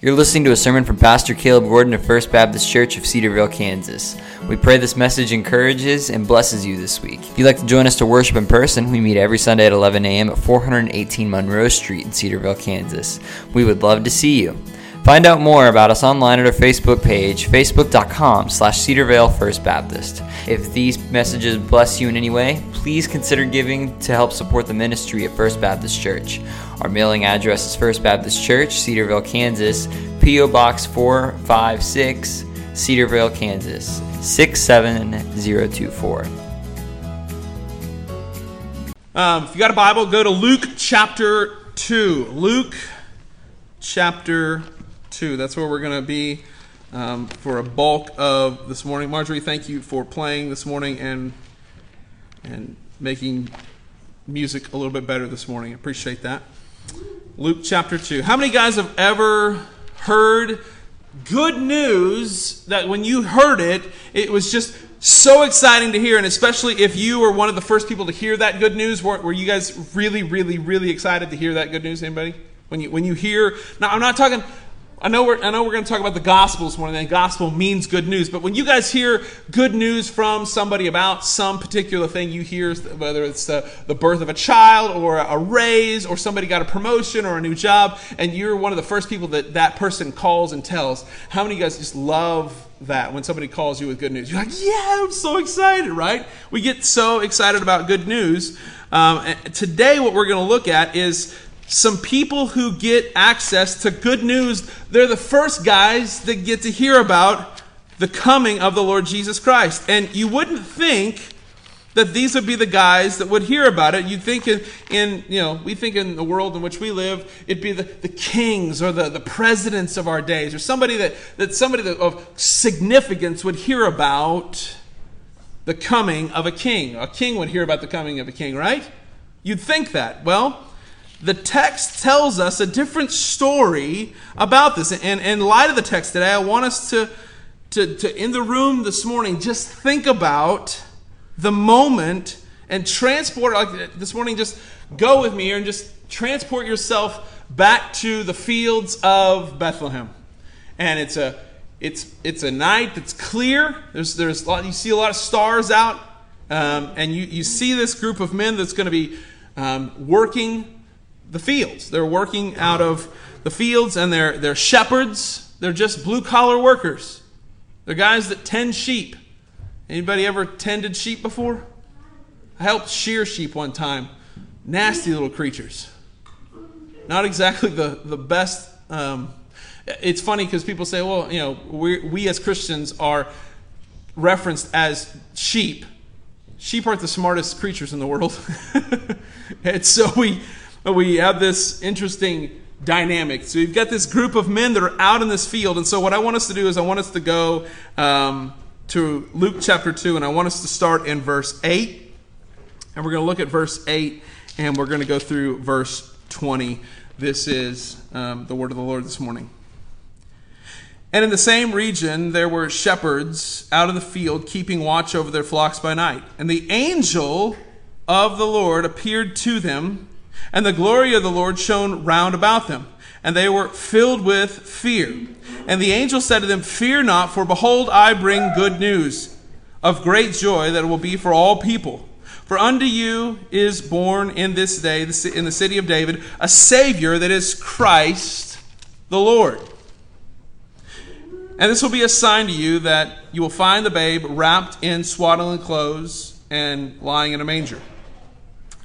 You're listening to a sermon from Pastor Caleb Gordon of First Baptist Church of Cedar Vale, Kansas. We pray this message encourages and blesses you this week. If you'd like to join us to worship in person, we meet every Sunday at 11 a.m. at 418 Monroe Street in Cedar Vale, Kansas. We would love to see you. Find out more about us online at our Facebook page, facebook.com slash Cedarvale First Baptist. If these messages bless you in any way, please consider giving to help support the ministry at First Baptist Church. Our mailing address is First Baptist Church, Cedar Vale, Kansas, P.O. Box 456, Cedar Vale, Kansas 67024. Um, if you got a Bible, go to Luke chapter 2. Luke chapter 2. That's where we're going to be um, for a bulk of this morning. Marjorie, thank you for playing this morning and, and making music a little bit better this morning. Appreciate that. Luke chapter 2. How many guys have ever heard good news that when you heard it, it was just so exciting to hear, and especially if you were one of the first people to hear that good news, were, were you guys really, really, really excited to hear that good news? Anybody? When you when you hear, now I'm not talking I know we're, I know we're going to talk about the gospel this morning, and gospel means good news. But when you guys hear good news from somebody about some particular thing you hear, whether it's the, the birth of a child or a raise or somebody got a promotion or a new job, and you're one of the first people that that person calls and tells, how many of you guys just love that when somebody calls you with good news? You're like, yeah, I'm so excited, right? We get so excited about good news. Um, today, what we're going to look at is some people who get access to good news. They're the first guys that get to hear about the coming of the Lord Jesus Christ. And you wouldn't think that these would be the guys that would hear about it. You'd think in, in you know, we think in the world in which we live, it'd be the, the kings or the, the presidents of our days, or somebody that, that somebody that, of significance would hear about the coming of a king. A king would hear about the coming of a king, right? You'd think that. Well, the text tells us a different story about this. And, in light of the text today, I want us to, to, to, in the room this morning, just think about the moment and transport, like this morning, just go with me here and just transport yourself back to the fields of Bethlehem. And it's a, it's, it's a night that's clear. There's, there's lot, you see a lot of stars out. Um, and you, you see this group of men that's going to be um, working the fields. They're working out of the fields and they're, they're shepherds. They're just blue collar workers. They're guys that tend sheep. Anybody ever tended sheep before? I helped shear sheep one time. Nasty little creatures. Not exactly the, the best. Um, it's funny because people say, well, you know, we, we as Christians are referenced as sheep. Sheep aren't the smartest creatures in the world. and so we, we have this interesting dynamic. So you've got this group of men that are out in this field. And so what I want us to do is I want us to go um, to Luke chapter 2, and I want us to start in verse 8. And we're going to look at verse 8, and we're going to go through verse 20. This is um, the word of the Lord this morning. And in the same region, there were shepherds out in the field keeping watch over their flocks by night. And the angel of the Lord appeared to them and the glory of the Lord shone round about them, and they were filled with fear. And the angel said to them, Fear not, for behold, I bring good news of great joy that will be for all people. For unto you is born in this day, in the city of David, a Savior that is Christ the Lord. And this will be a sign to you that you will find the babe wrapped in swaddling clothes and lying in a manger.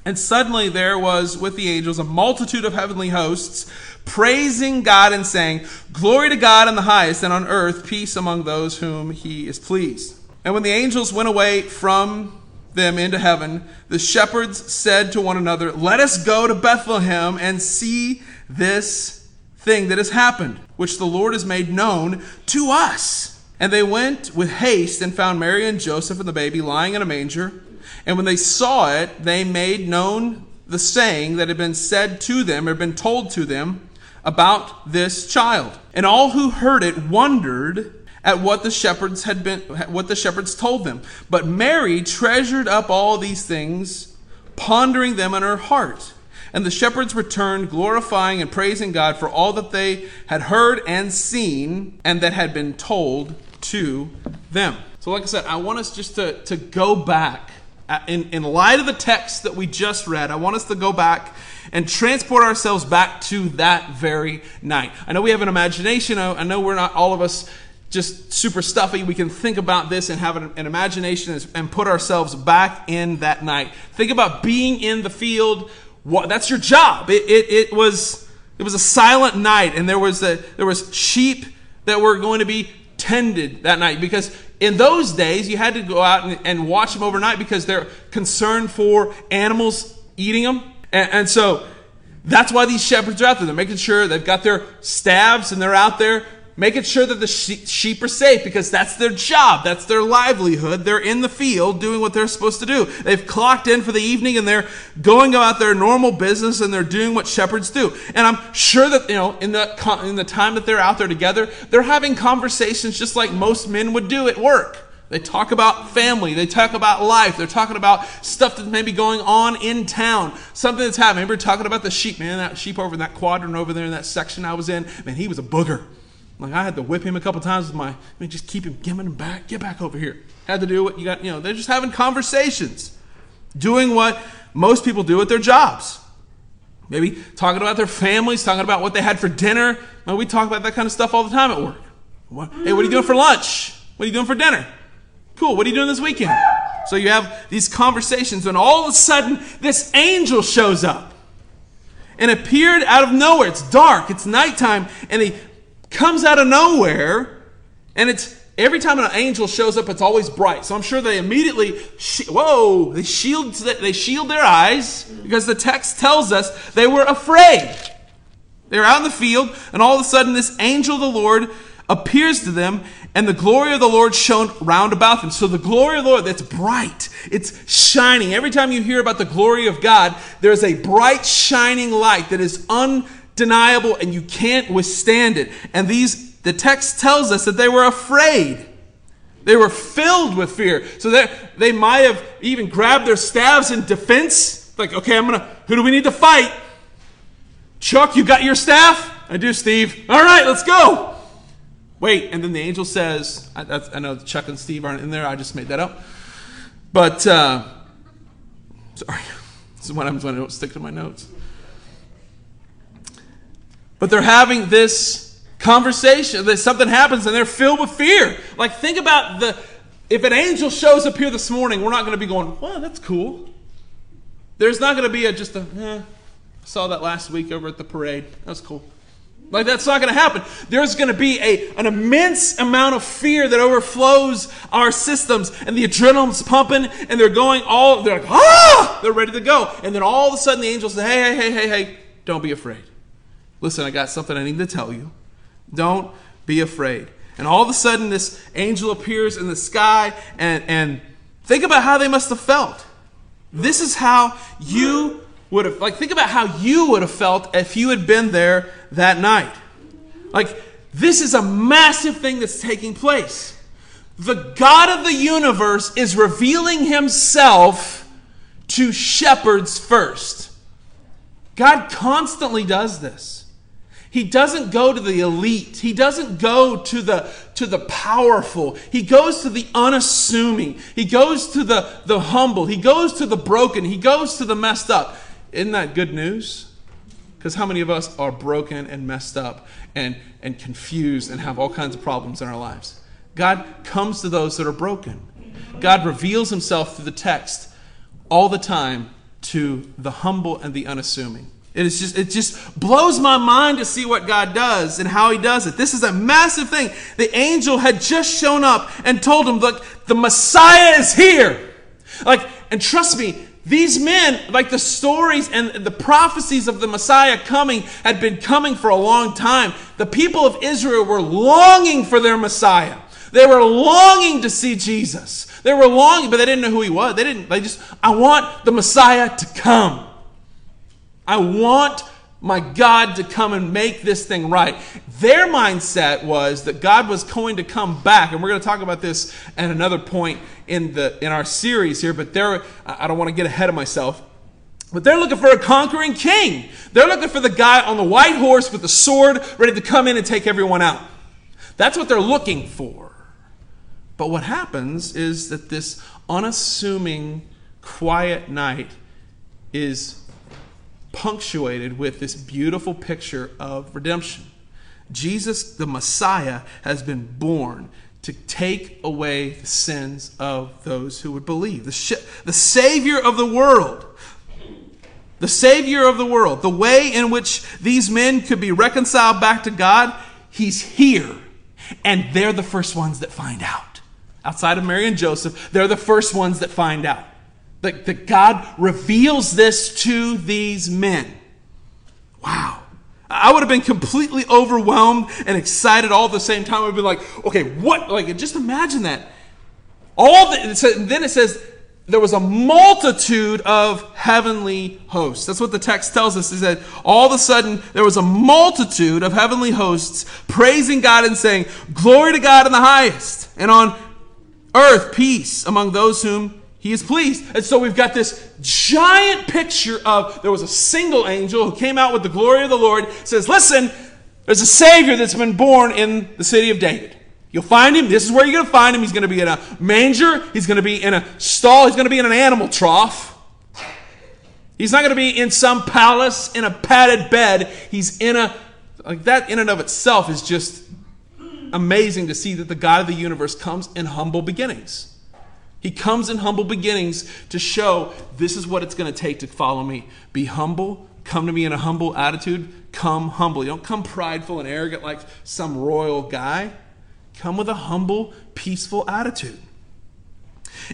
And suddenly there was with the angels a multitude of heavenly hosts praising God and saying, Glory to God in the highest, and on earth peace among those whom he is pleased. And when the angels went away from them into heaven, the shepherds said to one another, Let us go to Bethlehem and see this thing that has happened, which the Lord has made known to us. And they went with haste and found Mary and Joseph and the baby lying in a manger. And when they saw it, they made known the saying that had been said to them or been told to them about this child. And all who heard it wondered at what the shepherds had been what the shepherds told them. But Mary treasured up all these things, pondering them in her heart. And the shepherds returned, glorifying and praising God for all that they had heard and seen, and that had been told to them. So, like I said, I want us just to, to go back. Uh, in, in light of the text that we just read, I want us to go back and transport ourselves back to that very night. I know we have an imagination. I know we're not all of us just super stuffy. We can think about this and have an, an imagination and put ourselves back in that night. Think about being in the field. What, that's your job. It, it, it was it was a silent night, and there was a, there was sheep that were going to be tended that night because in those days you had to go out and, and watch them overnight because they're concerned for animals eating them, and, and so that's why these shepherds are out there. They're making sure they've got their staves and they're out there making sure that the sheep are safe because that's their job, that's their livelihood. They're in the field doing what they're supposed to do. They've clocked in for the evening and they're going about their normal business and they're doing what shepherds do. And I'm sure that, you know, in the, in the time that they're out there together, they're having conversations just like most men would do at work. They talk about family. They talk about life. They're talking about stuff that's maybe going on in town. Something that's happening. We're talking about the sheep. Man, that sheep over in that quadrant over there in that section I was in, man, he was a booger. Like I had to whip him a couple times with my, I mean, just keep him, giving him back, get back over here. Had to do what you got, you know, they're just having conversations, doing what most people do at their jobs. Maybe talking about their families, talking about what they had for dinner. Well, we talk about that kind of stuff all the time at work. What, hey, what are you doing for lunch? What are you doing for dinner? Cool, what are you doing this weekend? So you have these conversations, and all of a sudden, this angel shows up and appeared out of nowhere. It's dark, it's nighttime, and he comes out of nowhere, and it's every time an angel shows up, it's always bright. So I'm sure they immediately, whoa, they shield, they shield their eyes because the text tells us they were afraid. They're out in the field, and all of a sudden, this angel of the Lord appears to them, and the glory of the Lord shone round about them. So the glory of the Lord, that's bright. It's shining. Every time you hear about the glory of God, there's a bright, shining light that is un undeniable and you can't withstand it. And these, the text tells us that they were afraid. They were filled with fear. So that they might have even grabbed their staves in defense. Like, okay, I'm gonna, who do we need to fight? Chuck, you got your staff? I do, Steve. All right, let's go. Wait, and then the angel says, I, I know Chuck and Steve aren't in there. I just made that up. But, uh, sorry. This is what happens when I don't stick to my notes. But they're having this conversation that something happens and they're filled with fear. Like, think about the if an angel shows up here this morning, we're not going to be going, well, that's cool. There's not going to be a just a, eh, saw that last week over at the parade. That's cool. Like that's not going to happen. There's going to be a, an immense amount of fear that overflows our systems, and the adrenaline's pumping, and they're going all. They're like, ah! They're ready to go, and then all of a sudden the angels say, hey, hey, hey, hey, hey, don't be afraid. Listen, I got something I need to tell you. Don't be afraid. And all of a sudden, this angel appears in the sky, and, and think about how they must have felt. This is how you would have, like, think about how you would have felt if you had been there that night. Like, this is a massive thing that's taking place. The God of the universe is revealing himself to shepherds first. God constantly does this. He doesn't go to the elite. He doesn't go to the, to the powerful. He goes to the unassuming. He goes to the, the humble. He goes to the broken. He goes to the messed up. Isn't that good news? Because how many of us are broken and messed up and, and confused and have all kinds of problems in our lives? God comes to those that are broken. God reveals himself through the text all the time to the humble and the unassuming. It is just it just blows my mind to see what God does and how he does it. This is a massive thing. The angel had just shown up and told him, "Look, the Messiah is here." Like, and trust me, these men, like the stories and the prophecies of the Messiah coming had been coming for a long time. The people of Israel were longing for their Messiah. They were longing to see Jesus. They were longing, but they didn't know who he was. They didn't, they just, I want the Messiah to come. I want my God to come and make this thing right. Their mindset was that God was going to come back, and we're going to talk about this at another point in the in our series here. But there, I don't want to get ahead of myself. But they're looking for a conquering king. They're looking for the guy on the white horse with the sword ready to come in and take everyone out. That's what they're looking for. But what happens is that this unassuming, quiet night is punctuated with this beautiful picture of redemption. Jesus, the Messiah, has been born to take away the sins of those who would believe. The, sh- the Savior of the world. The Savior of the world. The way in which these men could be reconciled back to God, He's here. And they're the first ones that find out. Outside of Mary and Joseph, they're the first ones that find out. That, that God reveals this to these men. Wow. I would have been completely overwhelmed and excited all at the same time. I would be like, okay, what? Like, just imagine that. All the, then it says there was a multitude of heavenly hosts. That's what the text tells us. Is that all of a sudden there was a multitude of heavenly hosts praising God and saying, "Glory to God in the highest, and on earth peace among those whom he is pleased. And so we've got this giant picture of there was a single angel who came out with the glory of the Lord, says, Listen, there's a Savior that's been born in the city of David. You'll find him. This is where you're going to find him. He's going to be in a manger. He's going to be in a stall. He's going to be in an animal trough. He's not going to be in some palace in a padded bed. He's in a, like that in and of itself is just amazing to see that the God of the universe comes in humble beginnings. He comes in humble beginnings to show this is what it's going to take to follow me. Be humble, come to me in a humble attitude, come humble. You don't come prideful and arrogant like some royal guy. Come with a humble, peaceful attitude.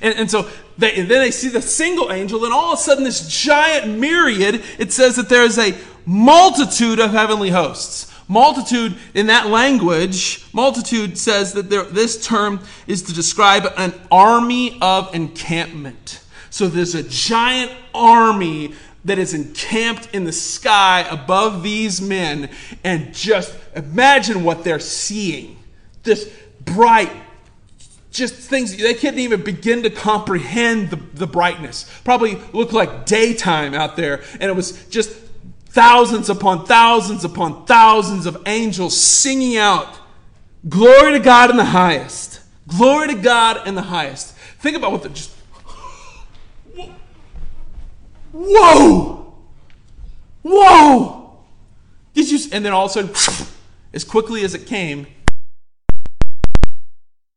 And, and so they, and then they see the single angel, and all of a sudden, this giant myriad, it says that there is a multitude of heavenly hosts. Multitude in that language, multitude says that there, this term is to describe an army of encampment. So there's a giant army that is encamped in the sky above these men, and just imagine what they're seeing. This bright, just things they couldn't even begin to comprehend the, the brightness. Probably looked like daytime out there, and it was just thousands upon thousands upon thousands of angels singing out, Glory to God in the highest. Glory to God in the highest. Think about what the just. Whoa! Whoa! Did you? And then all of a sudden, as quickly as it came,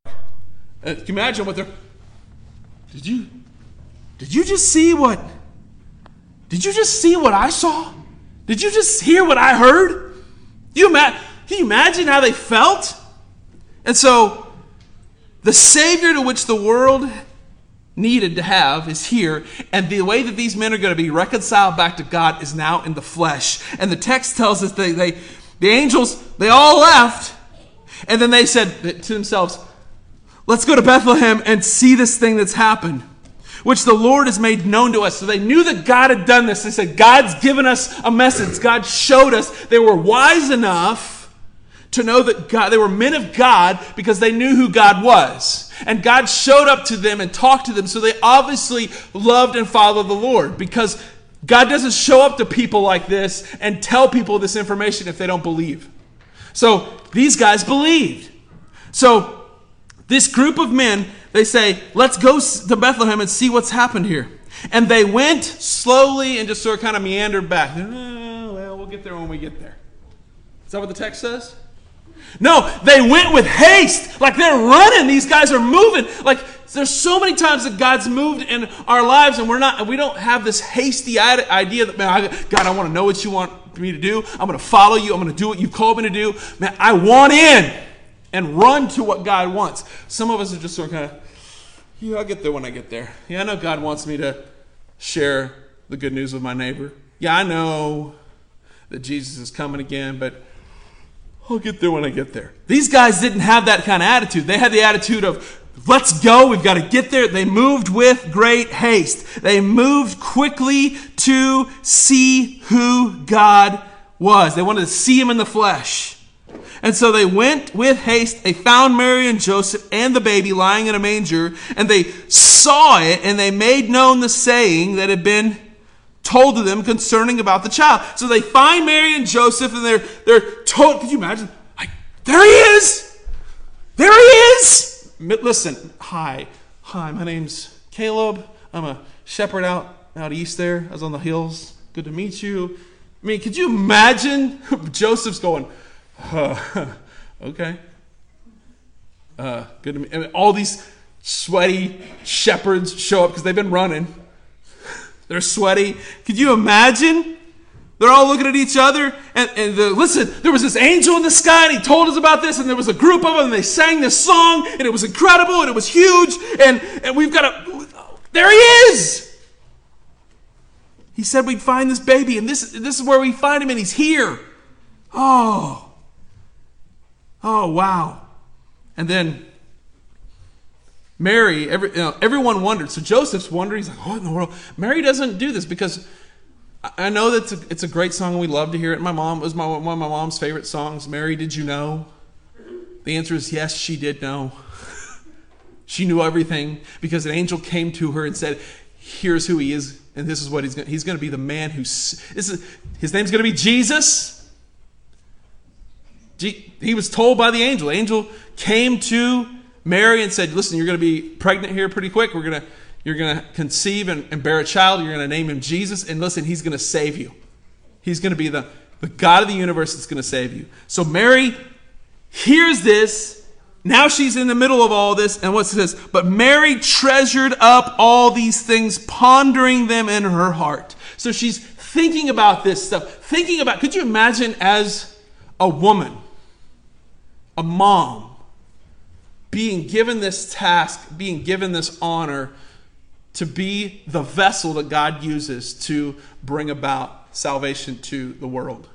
uh, can you imagine what they're. Did you? Did you just see what? Did you just see what I saw? Did you just hear what I heard? You ima- can you imagine how they felt? And so, the Savior to which the world needed to have is here, and the way that these men are going to be reconciled back to God is now in the flesh. And the text tells us they, they the angels, they all left, and then they said to themselves, Let's go to Bethlehem and see this thing that's happened which the Lord has made known to us. So they knew that God had done this. They said, God's given us a message. God showed us. They were wise enough to know that God, they were men of God because they knew who God was. And God showed up to them and talked to them. So they obviously loved and followed the Lord because God doesn't show up to people like this and tell people this information if they don't believe. So these guys believed. So this group of men they say, let's go to Bethlehem and see what's happened here. And they went slowly and just sort of kind of meandered back. Oh, well, we'll get there when we get there. Is that what the text says? No, they went with haste. Like they're running. These guys are moving. Like there's so many times that God's moved in our lives and we're not, we don't have this hasty idea that, man, God, I want to know what you want me to do. I'm going to follow you. I'm going to do what you've called me to do. Man, I want in and run to what God wants. Some of us are just sort of kind of, yeah, I'll get there when I get there. Yeah, I know God wants me to share the good news with my neighbor. Yeah, I know that Jesus is coming again, but I'll get there when I get there. These guys didn't have that kind of attitude. They had the attitude of, let's go, we've got to get there. They moved with great haste. They moved quickly to see who God was. They wanted to see him in the flesh. And so they went with haste. They found Mary and Joseph and the baby lying in a manger, and they saw it, and they made known the saying that had been told to them concerning about the child. So they find Mary and Joseph, and they're they're told. Could you imagine? Like, there he is. There he is. Listen, hi, hi. My name's Caleb. I'm a shepherd out out east there. I was on the hills. Good to meet you. I mean, could you imagine Joseph's going, okay, uh, good to. I mean, all these sweaty shepherds show up because they've been running. They're sweaty. Could you imagine? They're all looking at each other. And, and the, listen, there was this angel in the sky, and he told us about this, and there was a group of them, and they sang this song, and it was incredible, and it was huge, and, and we've got a. There he is! He said we'd find this baby, and this, this is where we find him, and he's here. Oh. Oh, wow. And then Mary, every, you know, everyone wondered. So Joseph's wondering. He's like, what in the world? Mary doesn't do this because I know that it's a, it's a great song we love to hear it. My mom was my, one of my mom's favorite songs. Mary, did you know? The answer is yes, she did know. she knew everything because an angel came to her and said, here's who he is and this is what he's going he's going to be the man who's this is his name's going to be Jesus. He was told by the angel. Angel came to Mary and said, "Listen, you're going to be pregnant here pretty quick. We're going to you're going to conceive and, and bear a child. You're going to name him Jesus. And listen, he's going to save you. He's going to be the, the God of the universe that's going to save you. So Mary hears this. Now she's in the middle of all this. And what's this? But Mary treasured up all these things, pondering them in her heart. So she's thinking about this stuff. Thinking about, could you imagine as a woman, a mom, being given this task, being given this honor to be the vessel that God uses to bring about salvation to the world.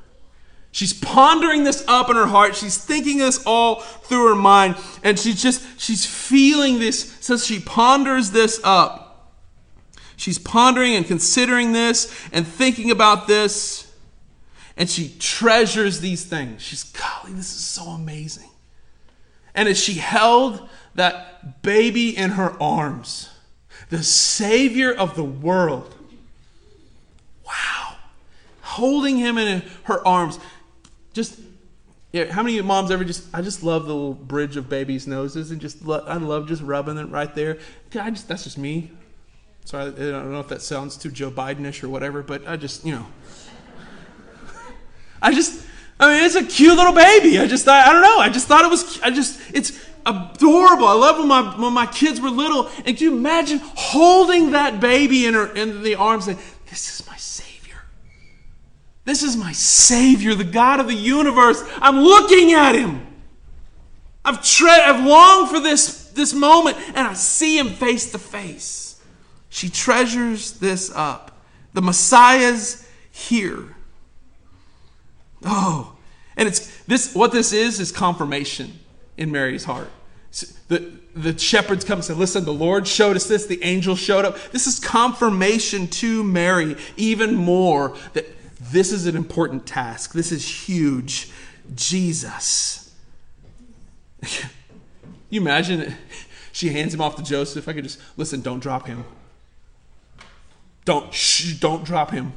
She's pondering this up in her heart. She's thinking this all through her mind. And she's just, she's feeling this. So she ponders this up. She's pondering and considering this and thinking about this. And she treasures these things. She's, golly, this is so amazing. And as she held that baby in her arms, the Savior of the world, wow, holding him in her arms, just yeah, how many moms ever just I just love the little bridge of babies' noses and just lo- I love just rubbing it right there. I just that's just me. Sorry, I don't know if that sounds too Joe Bidenish or whatever, but I just you know, I just I mean, it's a cute little baby. I just thought, I don't know. I just thought it was, I just, it's adorable. I love when my, when my kids were little. And can you imagine holding that baby in, her, in the arms and saying, this is my Savior. This is my Savior, the God of the universe. I'm looking at Him. I've, tre- I've longed for this, this moment and I see Him face to face. She treasures this up. The Messiah's here. Oh, and it's this. What this is is confirmation in Mary's heart. The the shepherds come and say, "Listen, the Lord showed us this. The angel showed up. This is confirmation to Mary, even more that this is an important task. This is huge. Jesus. you imagine it? she hands him off to Joseph. I could just listen. Don't drop him. Don't shh, don't drop him.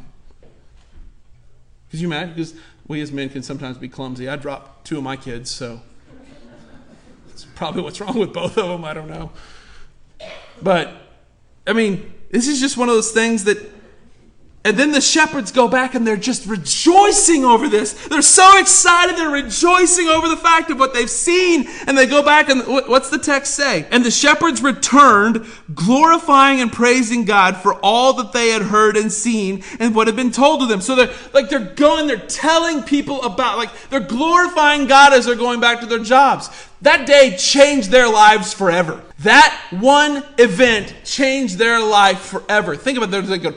Could you imagine? Because we as men can sometimes be clumsy. I dropped two of my kids, so it's probably what's wrong with both of them. I don't know. But, I mean, this is just one of those things that and then the shepherds go back and they're just rejoicing over this. They're so excited. They're rejoicing over the fact of what they've seen. And they go back and what's the text say? And the shepherds returned, glorifying and praising God for all that they had heard and seen and what had been told to them. So they're like, they're going, they're telling people about, like, they're glorifying God as they're going back to their jobs. That day changed their lives forever. That one event changed their life forever. Think about it. Like,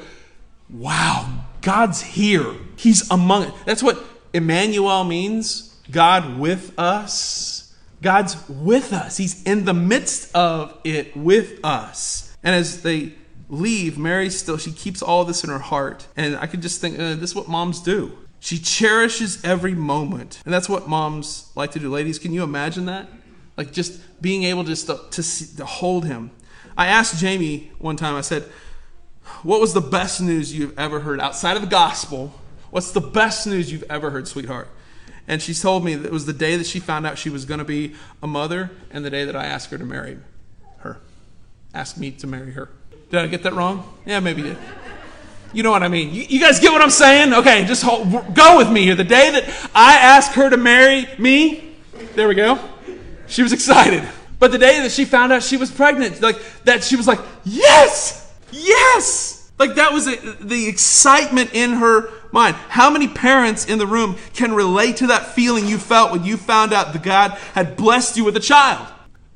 wow, God's here. He's among us. That's what Emmanuel means God with us. God's with us. He's in the midst of it with us. And as they leave, Mary still, she keeps all this in her heart. And I could just think, uh, this is what moms do. She cherishes every moment. And that's what moms like to do. Ladies, can you imagine that? Like just being able just to, to, see, to hold him. I asked Jamie one time, I said, What was the best news you've ever heard outside of the gospel? What's the best news you've ever heard, sweetheart? And she told me that it was the day that she found out she was going to be a mother and the day that I asked her to marry her. Asked me to marry her. Did I get that wrong? Yeah, maybe you did. You know what I mean. You, you guys get what I'm saying? Okay, just hold, go with me here. The day that I asked her to marry me, there we go, she was excited. But the day that she found out she was pregnant, like that, she was like, yes, yes. Like that was a, the excitement in her mind. How many parents in the room can relate to that feeling you felt when you found out that God had blessed you with a child?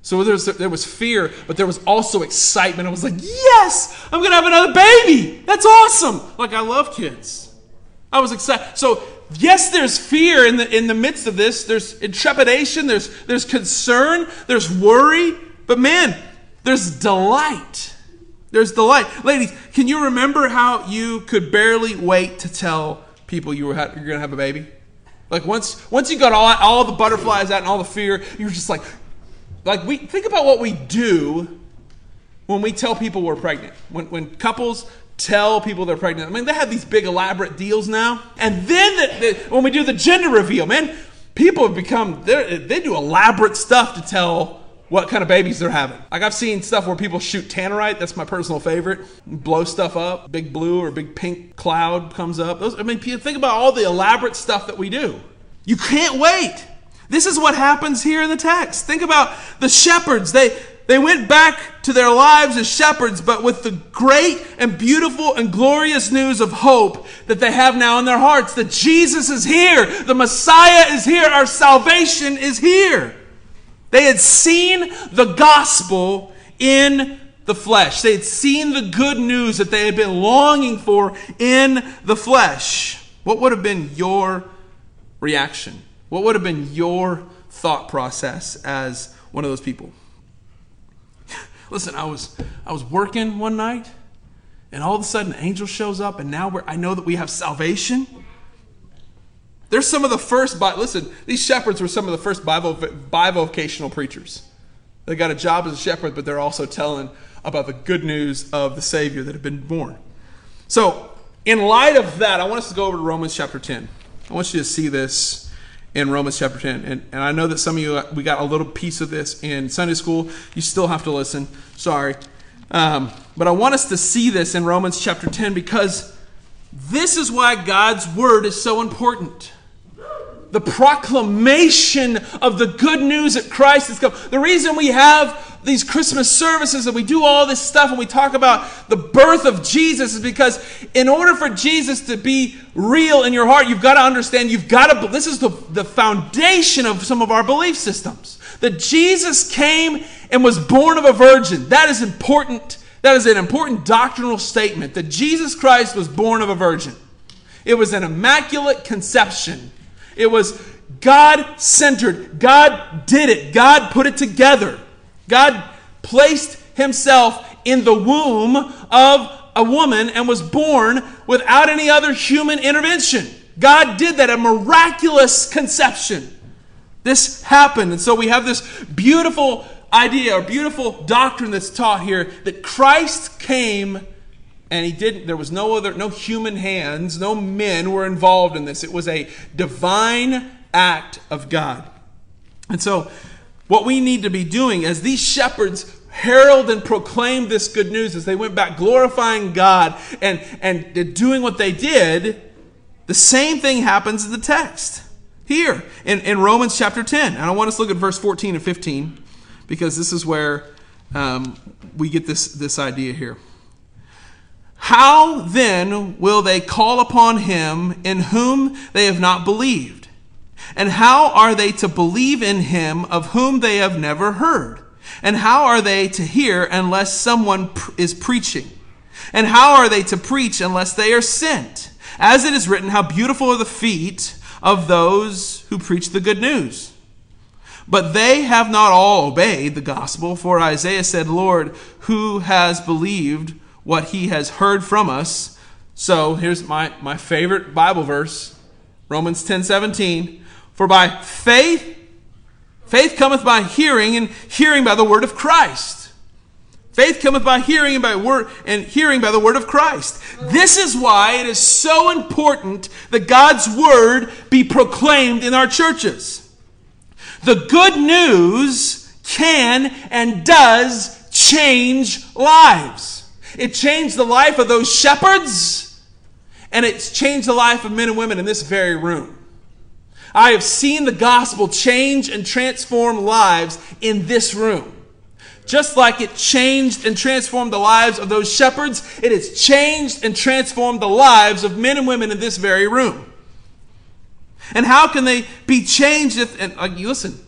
So there was, there was fear, but there was also excitement. I was like, yes, I'm going to have another baby. That's awesome. Like, I love kids. I was excited. So, yes, there's fear in the, in the midst of this. There's trepidation, there's, there's concern, there's worry. But man, there's delight. There's delight. Ladies, can you remember how you could barely wait to tell people you were, you're going to have a baby? Like once, once you got all, all the butterflies out and all the fear, you were just like, like we think about what we do when we tell people we're pregnant. When, when couples tell people they're pregnant, I mean, they have these big elaborate deals now. And then the, the, when we do the gender reveal, man, people have become, they do elaborate stuff to tell what kind of babies they're having. Like I've seen stuff where people shoot tannerite. That's my personal favorite. Blow stuff up. Big blue or big pink cloud comes up. Those, I mean, think about all the elaborate stuff that we do. You can't wait. This is what happens here in the text. Think about the shepherds. They, they went back to their lives as shepherds, but with the great and beautiful and glorious news of hope that they have now in their hearts that Jesus is here, the Messiah is here, our salvation is here. They had seen the gospel in the flesh, they had seen the good news that they had been longing for in the flesh. What would have been your reaction? What would have been your thought process as one of those people? Listen, I was I was working one night, and all of a sudden, an angel shows up, and now I know that we have salvation. They're some of the first. Listen, these shepherds were some of the first bivocational preachers. They got a job as a shepherd, but they're also telling about the good news of the Savior that had been born. So, in light of that, I want us to go over to Romans chapter 10. I want you to see this in Romans chapter 10. And, and I know that some of you, we got a little piece of this in Sunday school. You still have to listen. Sorry. Um, but I want us to see this in Romans chapter 10 because this is why God's word is so important the proclamation of the good news that Christ has come. The reason we have these Christmas services and we do all this stuff and we talk about the birth of Jesus is because in order for Jesus to be real in your heart, you've got to understand, you've got to, this is the, the foundation of some of our belief systems. That Jesus came and was born of a virgin. That is important. That is an important doctrinal statement that Jesus Christ was born of a virgin. It was an immaculate conception. It was God centered. God did it. God put it together. God placed himself in the womb of a woman and was born without any other human intervention. God did that, a miraculous conception. This happened. And so we have this beautiful idea or beautiful doctrine that's taught here that Christ came and he didn't there was no other no human hands no men were involved in this. It was a divine act of god. And so what we need to be doing as these shepherds herald and proclaim this good news as they went back glorifying god and and doing what they did the same thing happens in the text. Here in, in romans chapter 10 and i want us to look at verse 14 and 15 because this is where um, we get this this idea here how then will they call upon him in whom they have not believed? And how are they to believe in him of whom they have never heard? And how are they to hear unless someone is preaching? And how are they to preach unless they are sent? As it is written, how beautiful are the feet of those who preach the good news. But they have not all obeyed the gospel, for Isaiah said, Lord, who has believed what he has heard from us. So here's my, my favorite Bible verse Romans 10 17. For by faith, faith cometh by hearing, and hearing by the word of Christ. Faith cometh by hearing and by word and hearing by the word of Christ. This is why it is so important that God's word be proclaimed in our churches. The good news can and does change lives. It changed the life of those shepherds, and it's changed the life of men and women in this very room. I have seen the gospel change and transform lives in this room. Just like it changed and transformed the lives of those shepherds, it has changed and transformed the lives of men and women in this very room. And how can they be changed if, and uh, listen,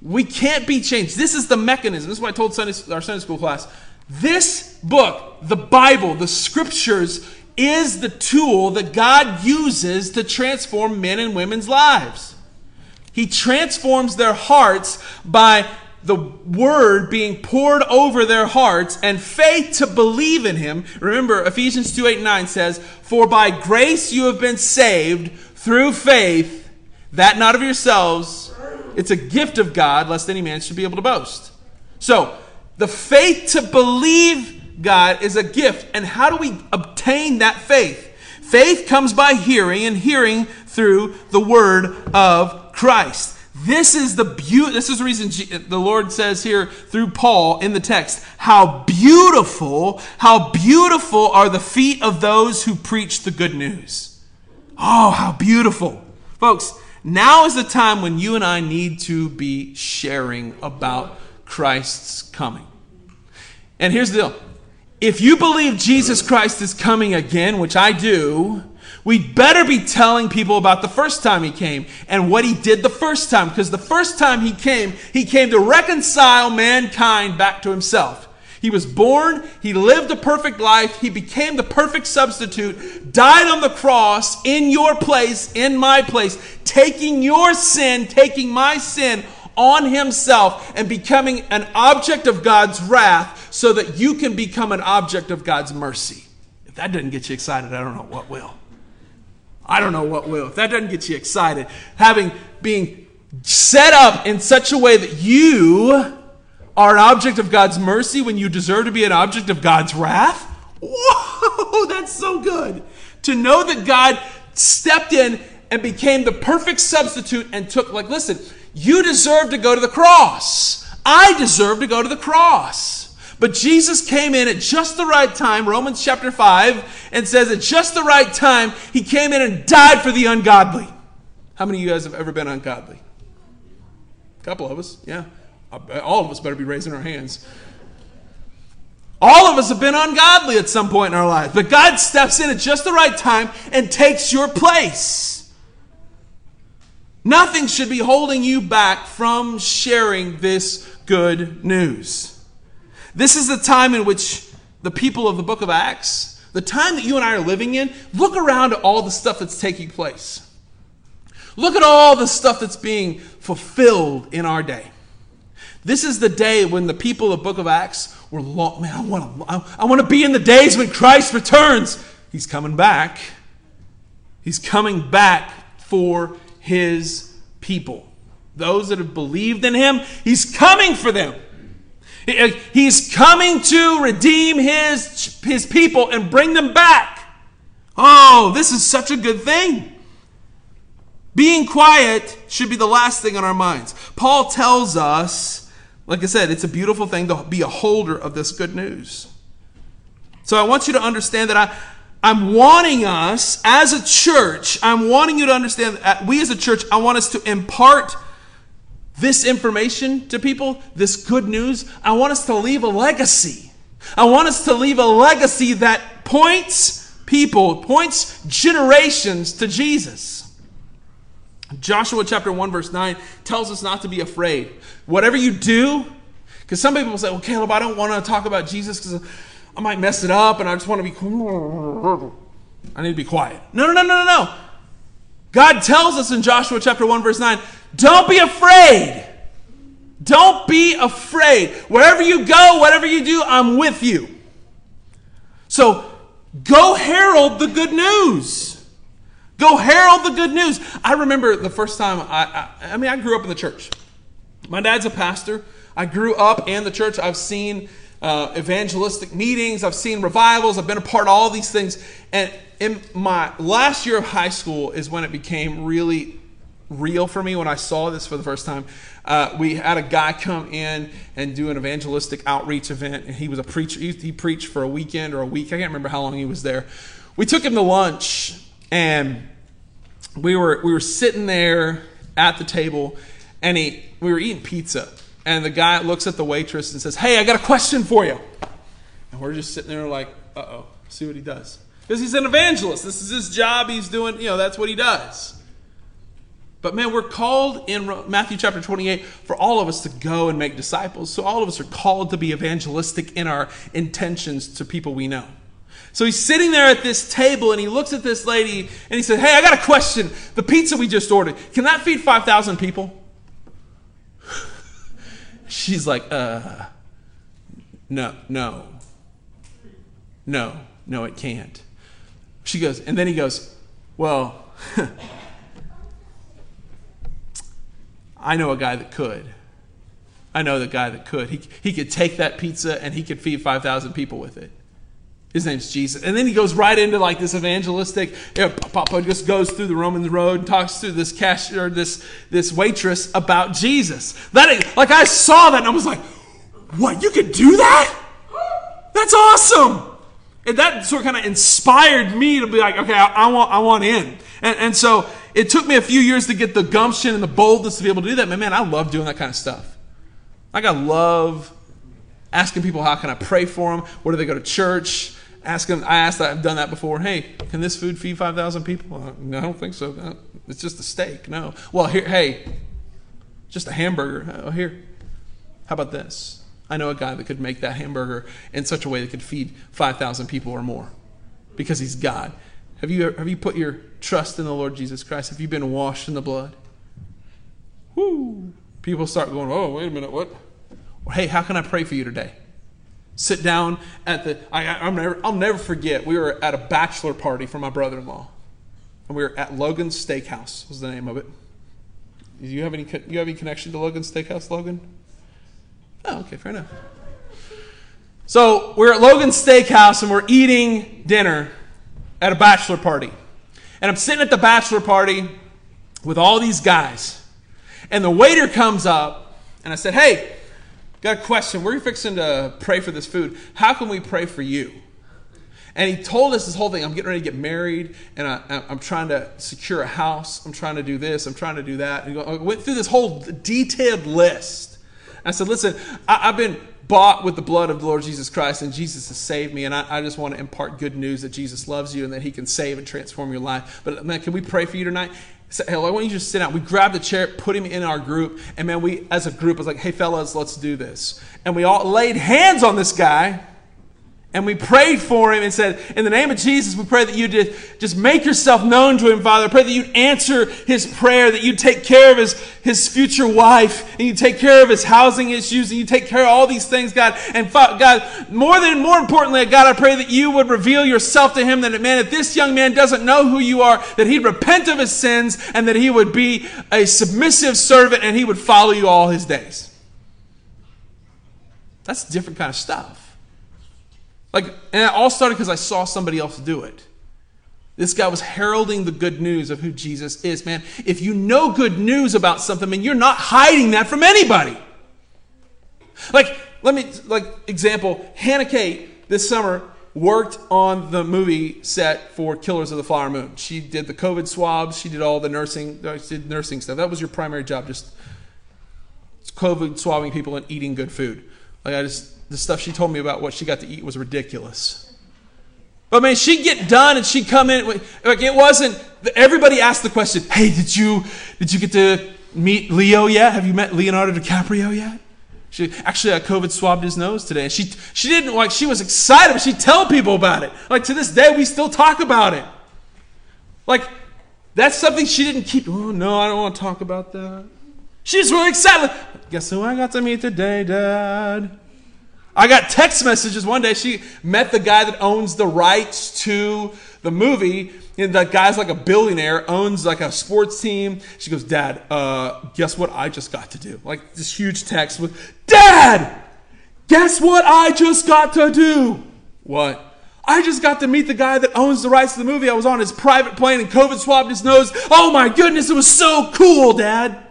we can't be changed. This is the mechanism. This is what I told Sunday, our Sunday school class. This book, the Bible, the scriptures, is the tool that God uses to transform men and women's lives. He transforms their hearts by the word being poured over their hearts and faith to believe in him. Remember, Ephesians 2 8 9 says, For by grace you have been saved through faith, that not of yourselves. It's a gift of God, lest any man should be able to boast. So, the faith to believe God is a gift. And how do we obtain that faith? Faith comes by hearing, and hearing through the word of Christ. This is the beauty. This is the reason the Lord says here through Paul in the text, how beautiful, how beautiful are the feet of those who preach the good news. Oh, how beautiful. Folks, now is the time when you and I need to be sharing about Christ's coming. And here's the deal. If you believe Jesus Christ is coming again, which I do, We'd better be telling people about the first time he came and what he did the first time. Because the first time he came, he came to reconcile mankind back to himself. He was born, he lived a perfect life, he became the perfect substitute, died on the cross in your place, in my place, taking your sin, taking my sin on himself and becoming an object of God's wrath so that you can become an object of God's mercy. If that doesn't get you excited, I don't know what will. I don't know what will. If that doesn't get you excited, having being set up in such a way that you are an object of God's mercy when you deserve to be an object of God's wrath. Whoa, that's so good. To know that God stepped in and became the perfect substitute and took, like, listen, you deserve to go to the cross. I deserve to go to the cross. But Jesus came in at just the right time, Romans chapter 5, and says at just the right time, he came in and died for the ungodly. How many of you guys have ever been ungodly? A couple of us, yeah. Uh, all of us better be raising our hands. All of us have been ungodly at some point in our lives, but God steps in at just the right time and takes your place. Nothing should be holding you back from sharing this good news. This is the time in which the people of the book of Acts, the time that you and I are living in, look around at all the stuff that's taking place. Look at all the stuff that's being fulfilled in our day. This is the day when the people of the book of Acts were long, man, I want to I, I want to be in the days when Christ returns. He's coming back. He's coming back for his people. Those that have believed in him, he's coming for them. He's coming to redeem his, his people and bring them back. Oh, this is such a good thing. Being quiet should be the last thing on our minds. Paul tells us, like I said, it's a beautiful thing to be a holder of this good news. So I want you to understand that I, I'm wanting us as a church, I'm wanting you to understand that uh, we as a church, I want us to impart this information to people, this good news, I want us to leave a legacy. I want us to leave a legacy that points people, points generations to Jesus. Joshua chapter 1, verse 9 tells us not to be afraid. Whatever you do, because some people say, well, Caleb, I don't want to talk about Jesus because I might mess it up and I just want to be. I need to be quiet. No, no, no, no, no, no. God tells us in Joshua chapter 1, verse 9, don't be afraid. Don't be afraid. Wherever you go, whatever you do, I'm with you. So go herald the good news. Go herald the good news. I remember the first time I, I, I mean, I grew up in the church. My dad's a pastor. I grew up in the church. I've seen uh, evangelistic meetings. I've seen revivals. I've been a part of all these things. And in my last year of high school is when it became really real for me when I saw this for the first time. Uh, we had a guy come in and do an evangelistic outreach event, and he was a preacher. He, he preached for a weekend or a week. I can't remember how long he was there. We took him to lunch, and we were we were sitting there at the table, and he we were eating pizza, and the guy looks at the waitress and says, "Hey, I got a question for you," and we're just sitting there like, "Uh oh, see what he does." Because he's an evangelist. This is his job. He's doing, you know, that's what he does. But man, we're called in Matthew chapter 28 for all of us to go and make disciples. So all of us are called to be evangelistic in our intentions to people we know. So he's sitting there at this table and he looks at this lady and he said, Hey, I got a question. The pizza we just ordered, can that feed 5,000 people? She's like, Uh, no, no, no, no, it can't. She goes, and then he goes, Well, I know a guy that could. I know the guy that could. He, he could take that pizza and he could feed 5,000 people with it. His name's Jesus. And then he goes right into like this evangelistic, you know, Papa just goes through the Roman road and talks to this cashier, this, this waitress about Jesus. That, like I saw that and I was like, what, you could do that? That's awesome. And that sort of kind of inspired me to be like, okay, I, I want, I want in. And, and so it took me a few years to get the gumption and the boldness to be able to do that. But man, I love doing that kind of stuff. Like I love asking people how can I pray for them? Where do they go to church? Ask them. I asked that. I've done that before. Hey, can this food feed five thousand people? Uh, no, I don't think so. No, it's just a steak. No. Well, here, hey, just a hamburger. Oh, here. How about this? I know a guy that could make that hamburger in such a way that could feed five thousand people or more, because he's God. Have you, have you put your trust in the Lord Jesus Christ? Have you been washed in the blood? Woo! People start going, oh, wait a minute, what? Well, hey, how can I pray for you today? Sit down at the, I, I'll, never, I'll never forget, we were at a bachelor party for my brother in law. And we were at Logan's Steakhouse, was the name of it. Do you have any, you have any connection to Logan's Steakhouse, Logan? Oh, okay, fair enough. So we're at Logan's Steakhouse and we're eating dinner at a bachelor party. And I'm sitting at the bachelor party with all these guys. And the waiter comes up and I said, Hey, got a question. We're fixing to pray for this food. How can we pray for you? And he told us this whole thing. I'm getting ready to get married, and I, am trying to secure a house. I'm trying to do this. I'm trying to do that. And I went through this whole detailed list. I said, "Listen, I, I've been bought with the blood of the Lord Jesus Christ, and Jesus has saved me. And I, I, just want to impart good news that Jesus loves you and that He can save and transform your life. But man, can we pray for you tonight? Say, hey, I want you to sit down. We grabbed the chair, put him in our group, and man, we as a group was like, hey fellas, let's do this. And we all laid hands on this guy and we prayed for him and said, In the name of Jesus, we pray that you just make yourself known to him, Father. I pray that you'd answer his prayer, that you'd take care of his, his future wife, and you take care of his housing issues, and you take care of all these things, God. And God, more than more importantly, God, I pray that you would reveal yourself to him, that man, if this young man doesn't know who you are, that he'd repent of his sins, and that he would be a submissive servant, and he would follow you all his days. That's different kind of stuff. Like, and it all started because I saw somebody else do it. This guy was heralding the good news of who Jesus is. Man, if you know good news about something, man, you're not hiding that from anybody. Like, let me, like, example, Hannah Kate this summer worked on the movie set for Killers of the Flower Moon. She did the COVID swabs, she did all the nursing, uh, she did nursing stuff. That was your primary job, just COVID swabbing people and eating good food. Like, I just, the stuff she told me about what she got to eat was ridiculous. But man, she'd get done and she'd come in. Like it wasn't. Everybody asked the question, "Hey, did you did you get to meet Leo yet? Have you met Leonardo DiCaprio yet?" She actually I COVID swabbed his nose today, and she she didn't like. She was excited, but she'd tell people about it. Like to this day, we still talk about it. Like that's something she didn't keep. Oh no, I don't want to talk about that. She's really excited. Guess who I got to meet today, Dad? I got text messages one day. She met the guy that owns the rights to the movie. And that guy's like a billionaire, owns like a sports team. She goes, Dad, uh, guess what I just got to do? Like this huge text with, Dad, Guess what I just got to do? What? I just got to meet the guy that owns the rights to the movie. I was on his private plane and COVID swabbed his nose. Oh my goodness, it was so cool, Dad.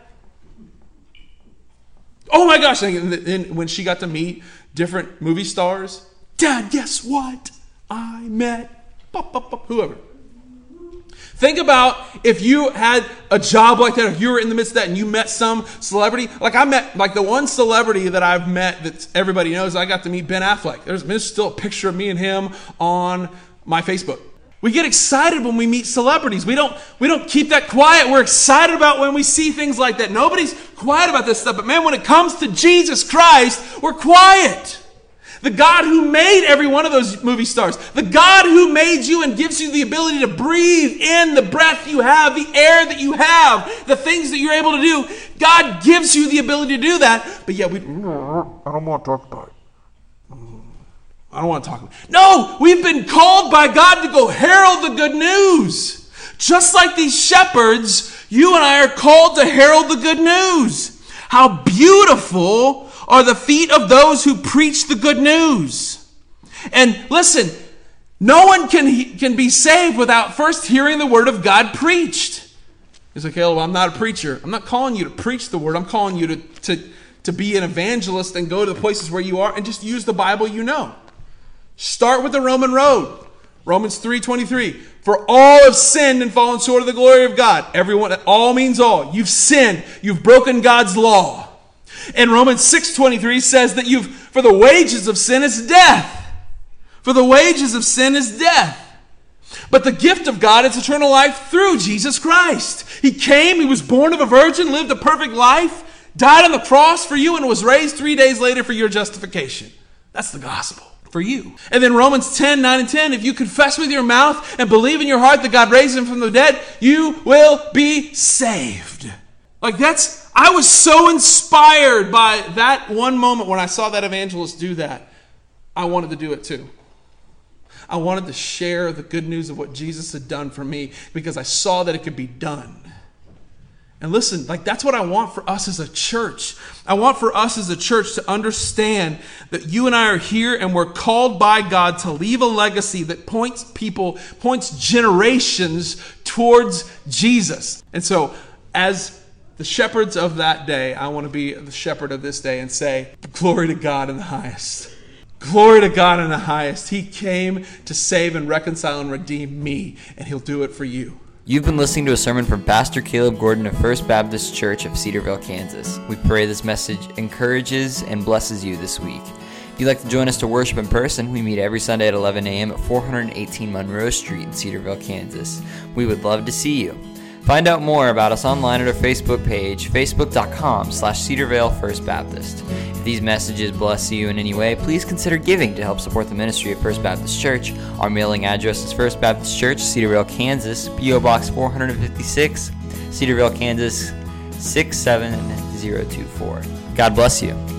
Oh my gosh. And when she got to meet different movie stars, Dad, guess what? I met whoever. Think about if you had a job like that, if you were in the midst of that and you met some celebrity. Like I met, like the one celebrity that I've met that everybody knows, I got to meet Ben Affleck. There's, there's still a picture of me and him on my Facebook. We get excited when we meet celebrities. We don't, we don't keep that quiet. We're excited about when we see things like that. Nobody's quiet about this stuff. But man, when it comes to Jesus Christ, we're quiet. The God who made every one of those movie stars. The God who made you and gives you the ability to breathe in the breath you have, the air that you have, the things that you're able to do. God gives you the ability to do that, but yet we. I don't want to talk about it. I don't want to talk about it. No, we've been called by God to go herald the good news. Just like these shepherds, you and I are called to herald the good news. How beautiful are the feet of those who preach the good news. And listen, no one can, can be saved without first hearing the word of God preached. He's like, well, I'm not a preacher. I'm not calling you to preach the word. I'm calling you to, to, to be an evangelist and go to the places where you are and just use the Bible you know. Start with the Roman road. Romans 3:23. For all have sinned and fallen short of the glory of God. Everyone, all means all. You've sinned. You've broken God's law. And Romans 6:23 says that you've for the wages of sin is death. For the wages of sin is death. But the gift of God is eternal life through Jesus Christ. He came, he was born of a virgin, lived a perfect life, died on the cross for you and was raised 3 days later for your justification. That's the gospel for you. And then Romans 10, 9 and 10, if you confess with your mouth and believe in your heart that God raised him from the dead, you will be saved. Like that's I was so inspired by that one moment when I saw that evangelist do that. I wanted to do it too. I wanted to share the good news of what Jesus had done for me because I saw that it could be done. And listen, like that's what I want for us as a church. I want for us as a church to understand that you and I are here and we're called by God to leave a legacy that points people, points generations towards Jesus. And so, as the shepherds of that day, I want to be the shepherd of this day and say, Glory to God in the highest. Glory to God in the highest. He came to save and reconcile and redeem me, and He'll do it for you. You've been listening to a sermon from Pastor Caleb Gordon of First Baptist Church of Cedar Vale, Kansas. We pray this message encourages and blesses you this week. If you'd like to join us to worship in person, we meet every Sunday at 11 a.m. at 418 Monroe Street in Cedar Vale, Kansas. We would love to see you. Find out more about us online at our Facebook page, facebook.com slash Cedarvale First Baptist. If these messages bless you in any way, please consider giving to help support the ministry of First Baptist Church. Our mailing address is First Baptist Church, Cedar Vale, Kansas, P.O. Box 456, Cedar Vale, Kansas 67024. God bless you.